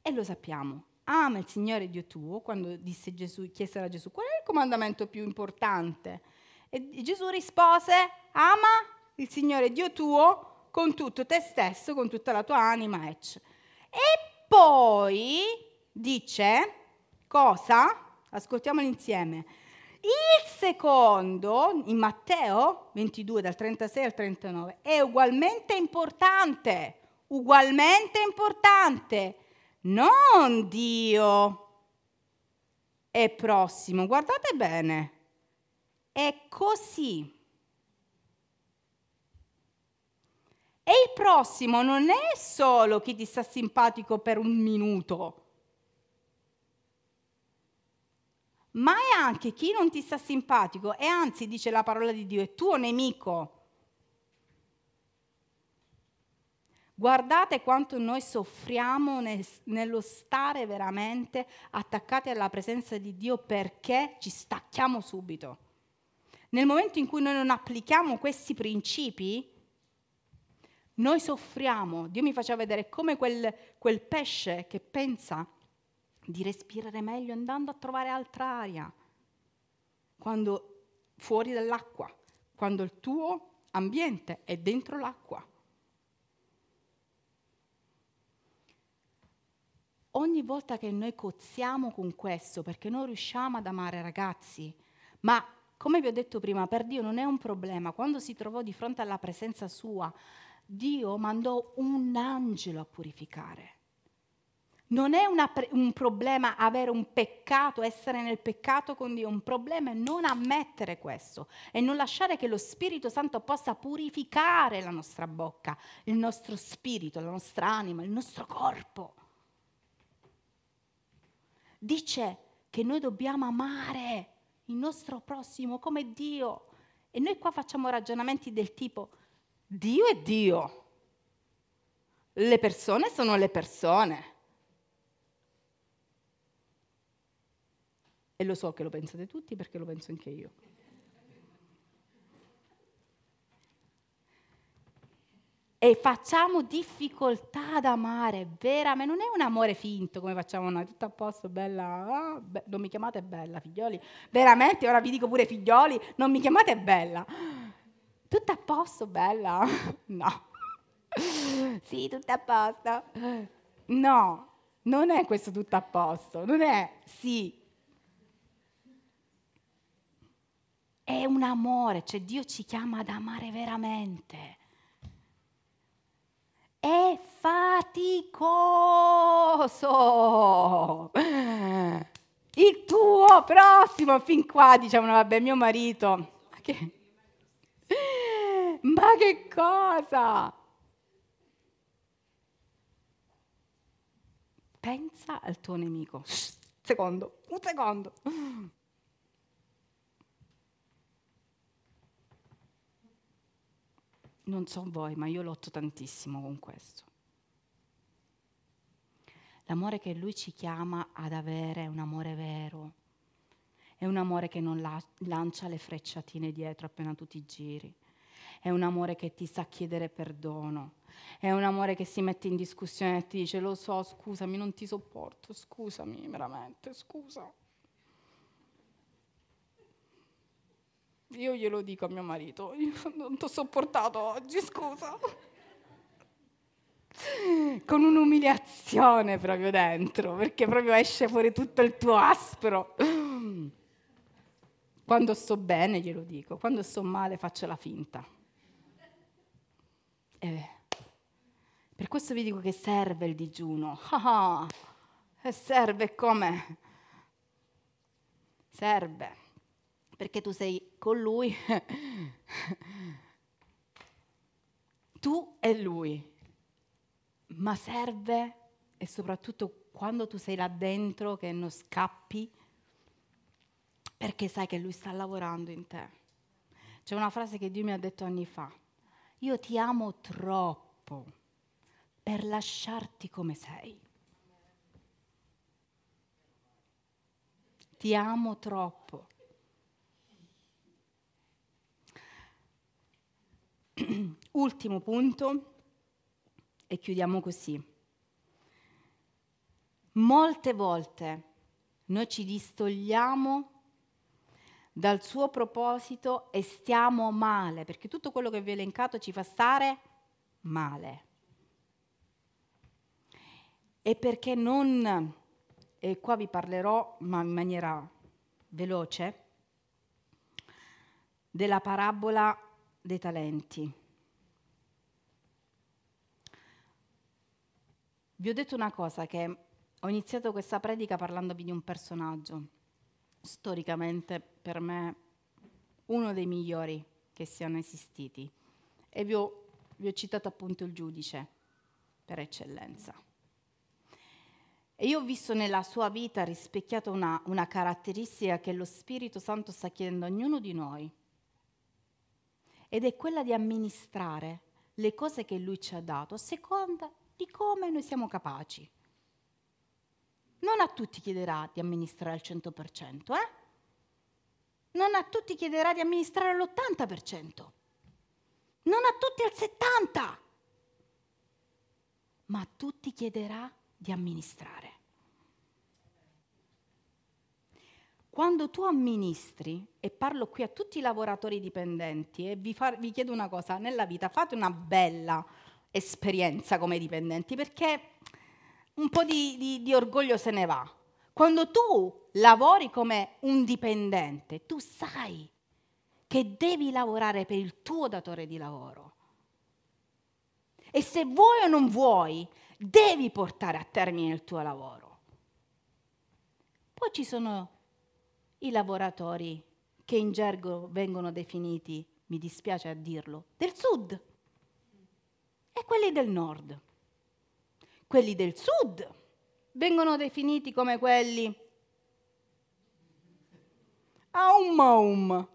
Speaker 2: E lo sappiamo, ama il Signore Dio tuo, quando disse Gesù, chiesero a Gesù qual è il comandamento più importante? E Gesù rispose, ama il Signore Dio tuo con tutto te stesso, con tutta la tua anima, ecc. E poi dice, cosa? Ascoltiamolo insieme. Il secondo, in Matteo 22, dal 36 al 39, è ugualmente importante, ugualmente importante non Dio è prossimo. Guardate bene, è così. E il prossimo non è solo chi ti sta simpatico per un minuto, ma è anche chi non ti sta simpatico e anzi dice la parola di Dio, è tuo nemico. Guardate quanto noi soffriamo nel, nello stare veramente attaccati alla presenza di Dio perché ci stacchiamo subito. Nel momento in cui noi non applichiamo questi principi, noi soffriamo. Dio mi faceva vedere come quel, quel pesce che pensa di respirare meglio andando a trovare altra aria, quando fuori dall'acqua, quando il tuo ambiente è dentro l'acqua. ogni volta che noi cozziamo con questo, perché non riusciamo ad amare ragazzi, ma come vi ho detto prima, per Dio non è un problema. Quando si trovò di fronte alla presenza sua, Dio mandò un angelo a purificare. Non è pre- un problema avere un peccato, essere nel peccato con Dio, un problema è non ammettere questo e non lasciare che lo Spirito Santo possa purificare la nostra bocca, il nostro spirito, la nostra anima, il nostro corpo dice che noi dobbiamo amare il nostro prossimo come Dio. E noi qua facciamo ragionamenti del tipo, Dio è Dio, le persone sono le persone. E lo so che lo pensate tutti perché lo penso anche io. e facciamo difficoltà ad amare, veramente, non è un amore finto come facciamo noi, tutto a posto, bella, ah, be- non mi chiamate bella, figlioli, veramente, ora vi dico pure figlioli, non mi chiamate bella, tutto a posto, bella, <laughs> no, sì, tutto a posto, no, non è questo tutto a posto, non è sì, è un amore, cioè Dio ci chiama ad amare veramente è faticoso. Il tuo prossimo, fin qua diciamo, vabbè, mio marito. Ma che, ma che cosa? Pensa al tuo nemico. Secondo, un secondo. Non so voi, ma io lotto tantissimo con questo. L'amore che Lui ci chiama ad avere è un amore vero, è un amore che non la- lancia le frecciatine dietro appena tu ti giri, è un amore che ti sa chiedere perdono, è un amore che si mette in discussione e ti dice lo so, scusami, non ti sopporto, scusami, veramente, scusa. Io glielo dico a mio marito, non ti ho sopportato oggi, scusa. Con un'umiliazione proprio dentro, perché proprio esce fuori tutto il tuo aspro. Quando sto bene glielo dico, quando sto male faccio la finta. Eh, per questo vi dico che serve il digiuno. Ah, e serve come? Serve perché tu sei con lui, <laughs> tu e lui, ma serve e soprattutto quando tu sei là dentro che non scappi, perché sai che lui sta lavorando in te. C'è una frase che Dio mi ha detto anni fa, io ti amo troppo per lasciarti come sei. Ti amo troppo. <clears throat> Ultimo punto e chiudiamo così. Molte volte noi ci distogliamo dal suo proposito e stiamo male, perché tutto quello che vi ho elencato ci fa stare male. E perché non, e qua vi parlerò, ma in maniera veloce, della parabola dei talenti. Vi ho detto una cosa, che ho iniziato questa predica parlandovi di un personaggio, storicamente per me uno dei migliori che siano esistiti. E vi ho, vi ho citato appunto il giudice per eccellenza. E io ho visto nella sua vita rispecchiata una, una caratteristica che lo Spirito Santo sta chiedendo a ognuno di noi ed è quella di amministrare le cose che Lui ci ha dato a seconda di come noi siamo capaci. Non a tutti chiederà di amministrare al 100%, eh? Non a tutti chiederà di amministrare all'80%, non a tutti al 70%, ma a tutti chiederà di amministrare. Quando tu amministri, e parlo qui a tutti i lavoratori dipendenti, e vi, far, vi chiedo una cosa, nella vita fate una bella esperienza come dipendenti, perché un po' di, di, di orgoglio se ne va. Quando tu lavori come un dipendente, tu sai che devi lavorare per il tuo datore di lavoro. E se vuoi o non vuoi, devi portare a termine il tuo lavoro. Poi ci sono i lavoratori che in gergo vengono definiti, mi dispiace a dirlo, del sud e quelli del nord. Quelli del sud vengono definiti come quelli. Aum aum,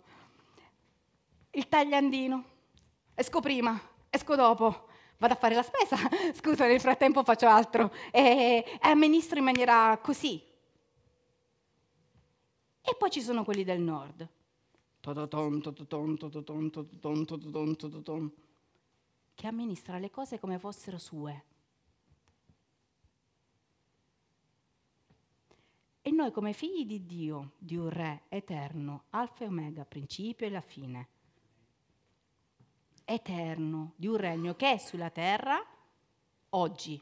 Speaker 2: il tagliandino, esco prima, esco dopo, vado a fare la spesa, <laughs> scusa nel frattempo faccio altro. E, e amministro in maniera così, e poi ci sono quelli del nord. Che amministra le cose come fossero sue. E noi come figli di Dio, di un Re eterno, alfa e omega, principio e la fine, eterno, di un regno che è sulla terra oggi,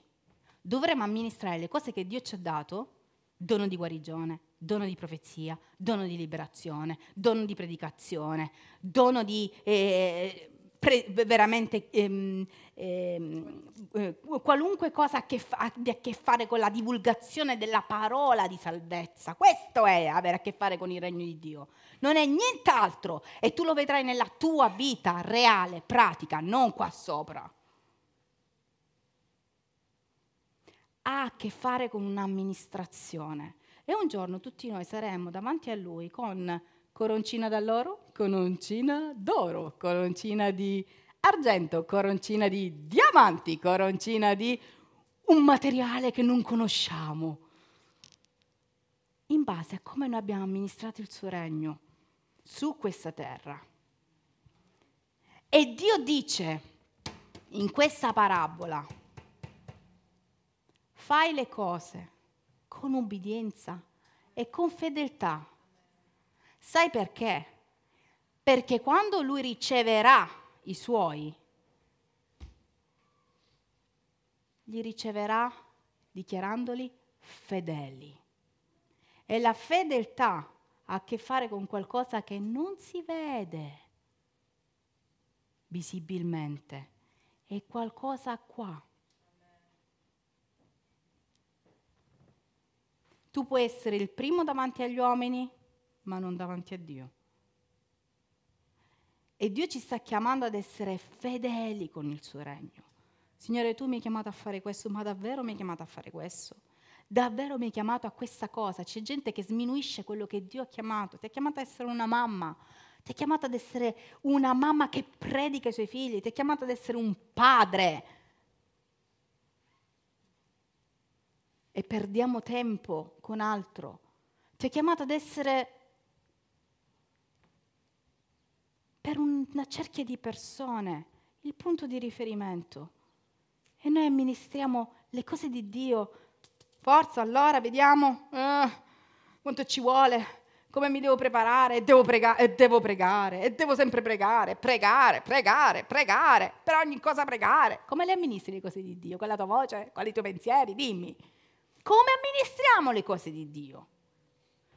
Speaker 2: dovremmo amministrare le cose che Dio ci ha dato, dono di guarigione, dono di profezia, dono di liberazione, dono di predicazione, dono di eh, pre- veramente ehm, ehm, eh, qualunque cosa che fa- abbia a che fare con la divulgazione della parola di salvezza. Questo è avere a che fare con il regno di Dio. Non è nient'altro e tu lo vedrai nella tua vita reale, pratica, non qua sopra. Ha a che fare con un'amministrazione e un giorno tutti noi saremo davanti a lui con coroncina d'alloro, coroncina d'oro, coroncina di argento, coroncina di diamanti, coroncina di un materiale che non conosciamo, in base a come noi abbiamo amministrato il suo regno su questa terra. E Dio dice in questa parabola, fai le cose con ubbidienza e con fedeltà. Sai perché? Perché quando lui riceverà i suoi, li riceverà dichiarandoli fedeli. E la fedeltà ha a che fare con qualcosa che non si vede visibilmente, è qualcosa qua. Tu puoi essere il primo davanti agli uomini, ma non davanti a Dio. E Dio ci sta chiamando ad essere fedeli con il suo regno. Signore, tu mi hai chiamato a fare questo, ma davvero mi hai chiamato a fare questo? Davvero mi hai chiamato a questa cosa? C'è gente che sminuisce quello che Dio ha chiamato. Ti ha chiamato ad essere una mamma, ti ha chiamato ad essere una mamma che predica i suoi figli, ti ha chiamato ad essere un padre. E perdiamo tempo con altro. Ti ha chiamato ad essere per una cerchia di persone il punto di riferimento. E noi amministriamo le cose di Dio. Forza, allora, vediamo eh, quanto ci vuole, come mi devo preparare, e devo, prega- e devo pregare, e devo sempre pregare, pregare, pregare, pregare, per ogni cosa pregare. Come le amministri le cose di Dio? Con la tua voce? Quali i tuoi pensieri? Dimmi. Come amministriamo le cose di Dio?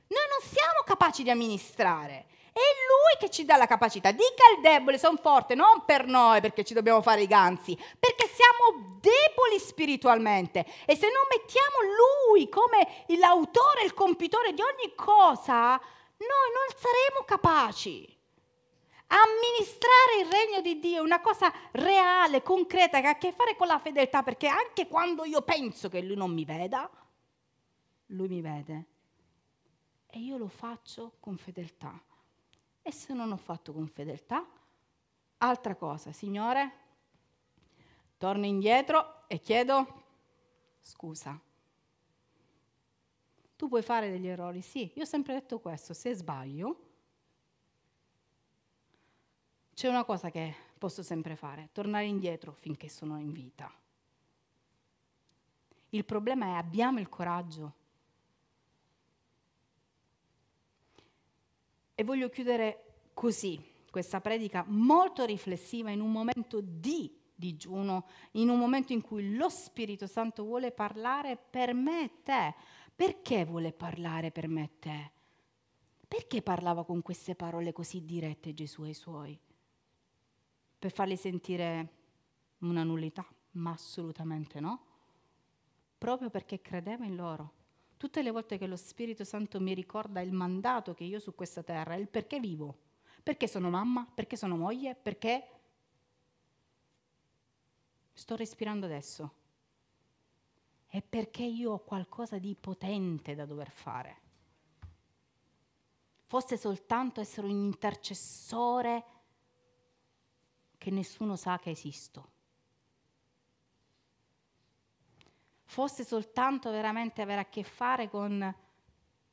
Speaker 2: Noi non siamo capaci di amministrare. È Lui che ci dà la capacità. Dica il debole, sono forte, non per noi perché ci dobbiamo fare i ganzi, perché siamo deboli spiritualmente. E se non mettiamo Lui come l'autore, il compitore di ogni cosa, noi non saremo capaci. Amministrare il regno di Dio è una cosa reale, concreta, che ha a che fare con la fedeltà, perché anche quando io penso che Lui non mi veda, Lui mi vede. E io lo faccio con fedeltà. E se non ho fatto con fedeltà? Altra cosa, Signore, torno indietro e chiedo scusa. Tu puoi fare degli errori, sì, io ho sempre detto questo, se sbaglio, c'è una cosa che posso sempre fare, tornare indietro finché sono in vita. Il problema è abbiamo il coraggio E voglio chiudere così questa predica molto riflessiva in un momento di digiuno, in un momento in cui lo Spirito Santo vuole parlare per me e te. Perché vuole parlare per me e te? Perché parlava con queste parole così dirette Gesù ai suoi? Per farli sentire una nullità? Ma assolutamente no. Proprio perché credeva in loro tutte le volte che lo Spirito Santo mi ricorda il mandato che io su questa terra, il perché vivo, perché sono mamma, perché sono moglie, perché sto respirando adesso. È perché io ho qualcosa di potente da dover fare. Fosse soltanto essere un intercessore che nessuno sa che esisto. fosse soltanto veramente avere a che fare con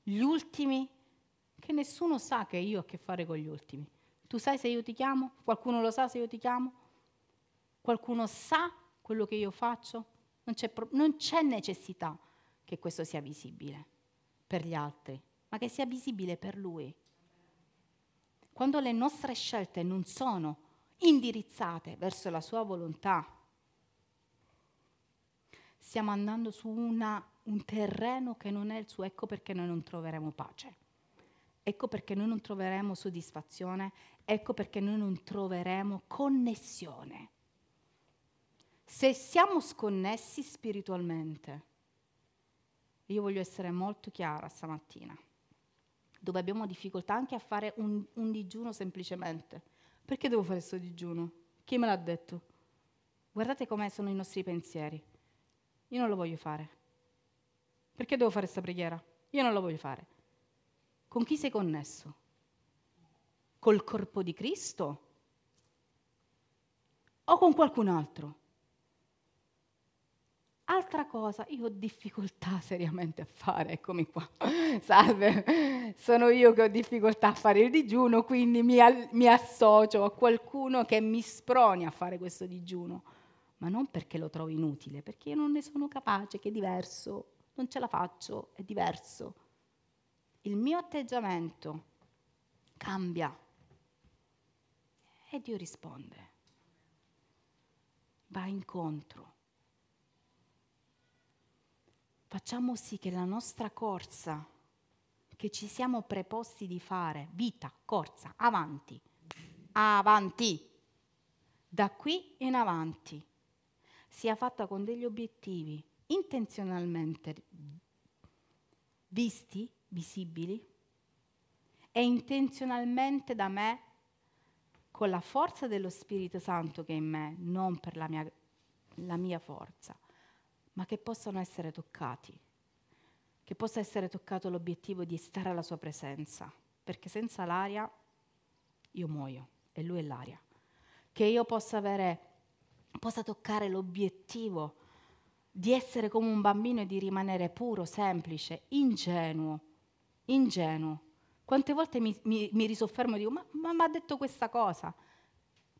Speaker 2: gli ultimi, che nessuno sa che io ho a che fare con gli ultimi. Tu sai se io ti chiamo? Qualcuno lo sa se io ti chiamo? Qualcuno sa quello che io faccio? Non c'è, pro- non c'è necessità che questo sia visibile per gli altri, ma che sia visibile per lui. Quando le nostre scelte non sono indirizzate verso la sua volontà, stiamo andando su una, un terreno che non è il suo, ecco perché noi non troveremo pace, ecco perché noi non troveremo soddisfazione, ecco perché noi non troveremo connessione. Se siamo sconnessi spiritualmente, io voglio essere molto chiara stamattina, dove abbiamo difficoltà anche a fare un, un digiuno semplicemente. Perché devo fare questo digiuno? Chi me l'ha detto? Guardate come sono i nostri pensieri. Io non lo voglio fare. Perché devo fare questa preghiera? Io non lo voglio fare. Con chi sei connesso? Col corpo di Cristo? O con qualcun altro? Altra cosa, io ho difficoltà <laughs> seriamente a fare, eccomi qua, salve, sono io che ho difficoltà a fare il digiuno, quindi mi, mi associo a qualcuno che mi sproni a fare questo digiuno. Ma non perché lo trovo inutile, perché io non ne sono capace, che è diverso, non ce la faccio, è diverso. Il mio atteggiamento cambia. E Dio risponde, va incontro. Facciamo sì che la nostra corsa che ci siamo preposti di fare, vita, corsa, avanti, avanti, da qui in avanti, sia fatta con degli obiettivi intenzionalmente visti, visibili, e intenzionalmente da me, con la forza dello Spirito Santo che è in me, non per la mia, la mia forza, ma che possano essere toccati, che possa essere toccato l'obiettivo di stare alla sua presenza, perché senza l'aria io muoio e lui è l'aria. Che io possa avere, possa toccare l'obiettivo di essere come un bambino e di rimanere puro, semplice, ingenuo, ingenuo. Quante volte mi, mi, mi risoffermo e dico, ma mi ha detto questa cosa?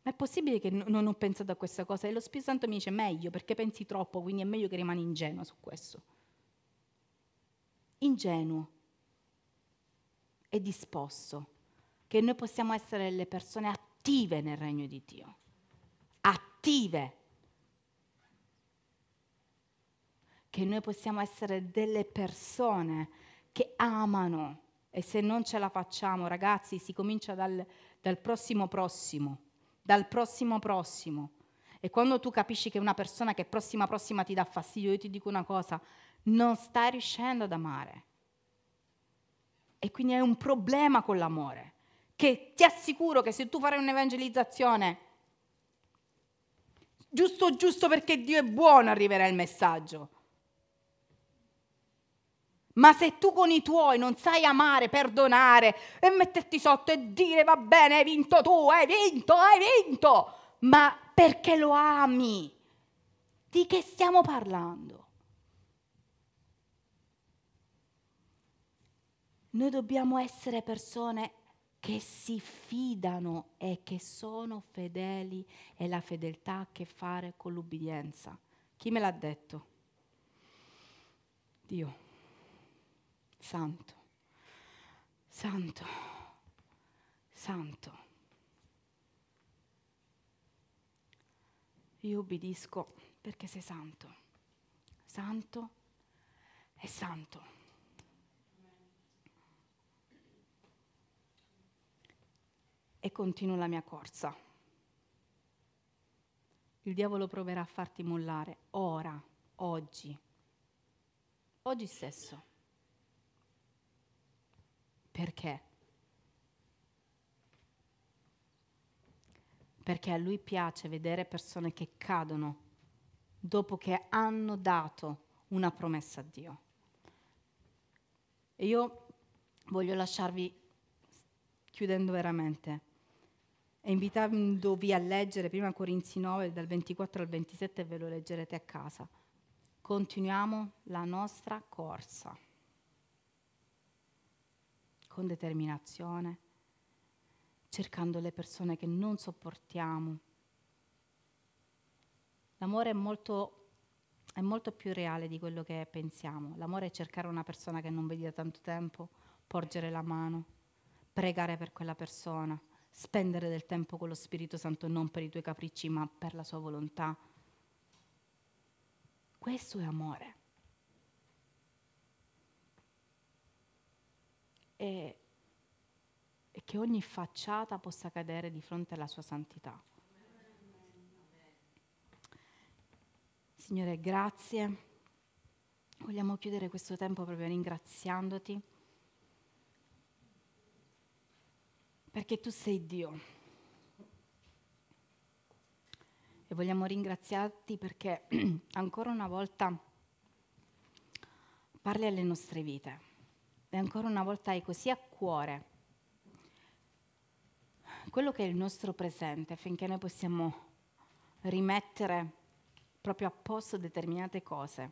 Speaker 2: Ma è possibile che non ho pensato a questa cosa? E lo Spirito Santo mi dice meglio, perché pensi troppo, quindi è meglio che rimani ingenuo su questo. Ingenuo e disposto, che noi possiamo essere le persone attive nel regno di Dio. Attive che noi possiamo essere delle persone che amano e se non ce la facciamo, ragazzi, si comincia dal, dal prossimo prossimo, dal prossimo prossimo. E quando tu capisci che una persona che prossima prossima ti dà fastidio, io ti dico una cosa, non stai riuscendo ad amare. E quindi hai un problema con l'amore, che ti assicuro che se tu farai un'evangelizzazione, giusto giusto perché Dio è buono arriverà il messaggio. Ma se tu con i tuoi non sai amare, perdonare e metterti sotto e dire va bene, hai vinto tu, hai vinto, hai vinto, ma perché lo ami? Di che stiamo parlando? Noi dobbiamo essere persone che si fidano e che sono fedeli e la fedeltà ha a che fare con l'ubbidienza. Chi me l'ha detto? Dio santo, santo, santo. Io ubbidisco perché sei santo, santo e santo. E continuo la mia corsa. Il diavolo proverà a farti mollare ora, oggi, oggi stesso. Perché? Perché a lui piace vedere persone che cadono dopo che hanno dato una promessa a Dio. E io voglio lasciarvi, chiudendo veramente, e invitandovi a leggere prima Corinzi 9 dal 24 al 27 e ve lo leggerete a casa. Continuiamo la nostra corsa con determinazione, cercando le persone che non sopportiamo. L'amore è molto, è molto più reale di quello che pensiamo. L'amore è cercare una persona che non vedi da tanto tempo, porgere la mano, pregare per quella persona, spendere del tempo con lo Spirito Santo non per i tuoi capricci ma per la sua volontà. Questo è amore. E, e che ogni facciata possa cadere di fronte alla sua santità. Signore, grazie. Vogliamo chiudere questo tempo proprio ringraziandoti perché tu sei Dio. E vogliamo ringraziarti perché <clears throat> ancora una volta parli alle nostre vite e ancora una volta hai così a cuore quello che è il nostro presente affinché noi possiamo rimettere proprio a posto determinate cose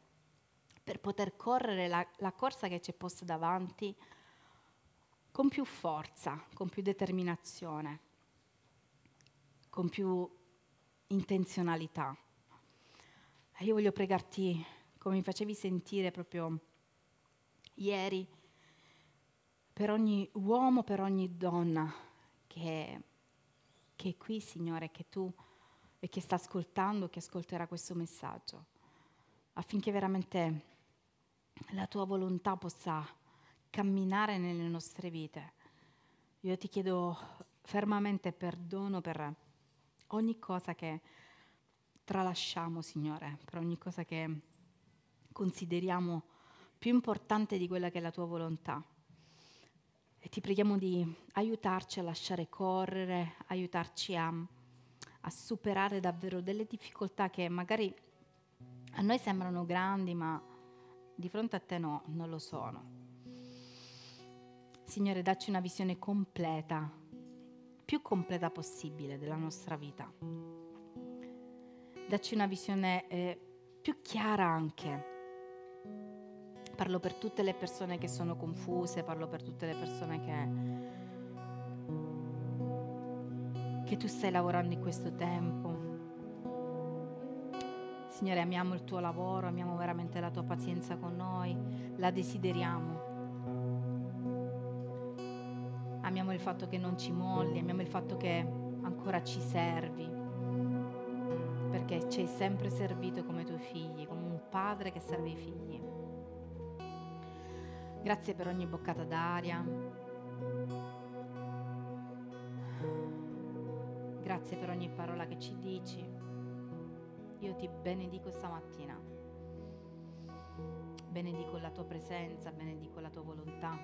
Speaker 2: per poter correre la, la corsa che ci è posta davanti con più forza, con più determinazione, con più intenzionalità. E io voglio pregarti, come mi facevi sentire proprio ieri, per ogni uomo, per ogni donna che, che è qui, Signore, che tu e che sta ascoltando, che ascolterà questo messaggio, affinché veramente la tua volontà possa camminare nelle nostre vite. Io ti chiedo fermamente perdono per ogni cosa che tralasciamo, Signore, per ogni cosa che consideriamo più importante di quella che è la tua volontà. E ti preghiamo di aiutarci a lasciare correre, aiutarci a, a superare davvero delle difficoltà che magari a noi sembrano grandi, ma di fronte a te no, non lo sono. Signore, dacci una visione completa, più completa possibile della nostra vita. Dacci una visione eh, più chiara anche. Parlo per tutte le persone che sono confuse, parlo per tutte le persone che, che tu stai lavorando in questo tempo. Signore, amiamo il tuo lavoro, amiamo veramente la tua pazienza con noi, la desideriamo. Amiamo il fatto che non ci molli, amiamo il fatto che ancora ci servi, perché ci hai sempre servito come tuoi figli, come un padre che serve i figli. Grazie per ogni boccata d'aria. Grazie per ogni parola che ci dici. Io ti benedico stamattina. Benedico la tua presenza, benedico la tua volontà.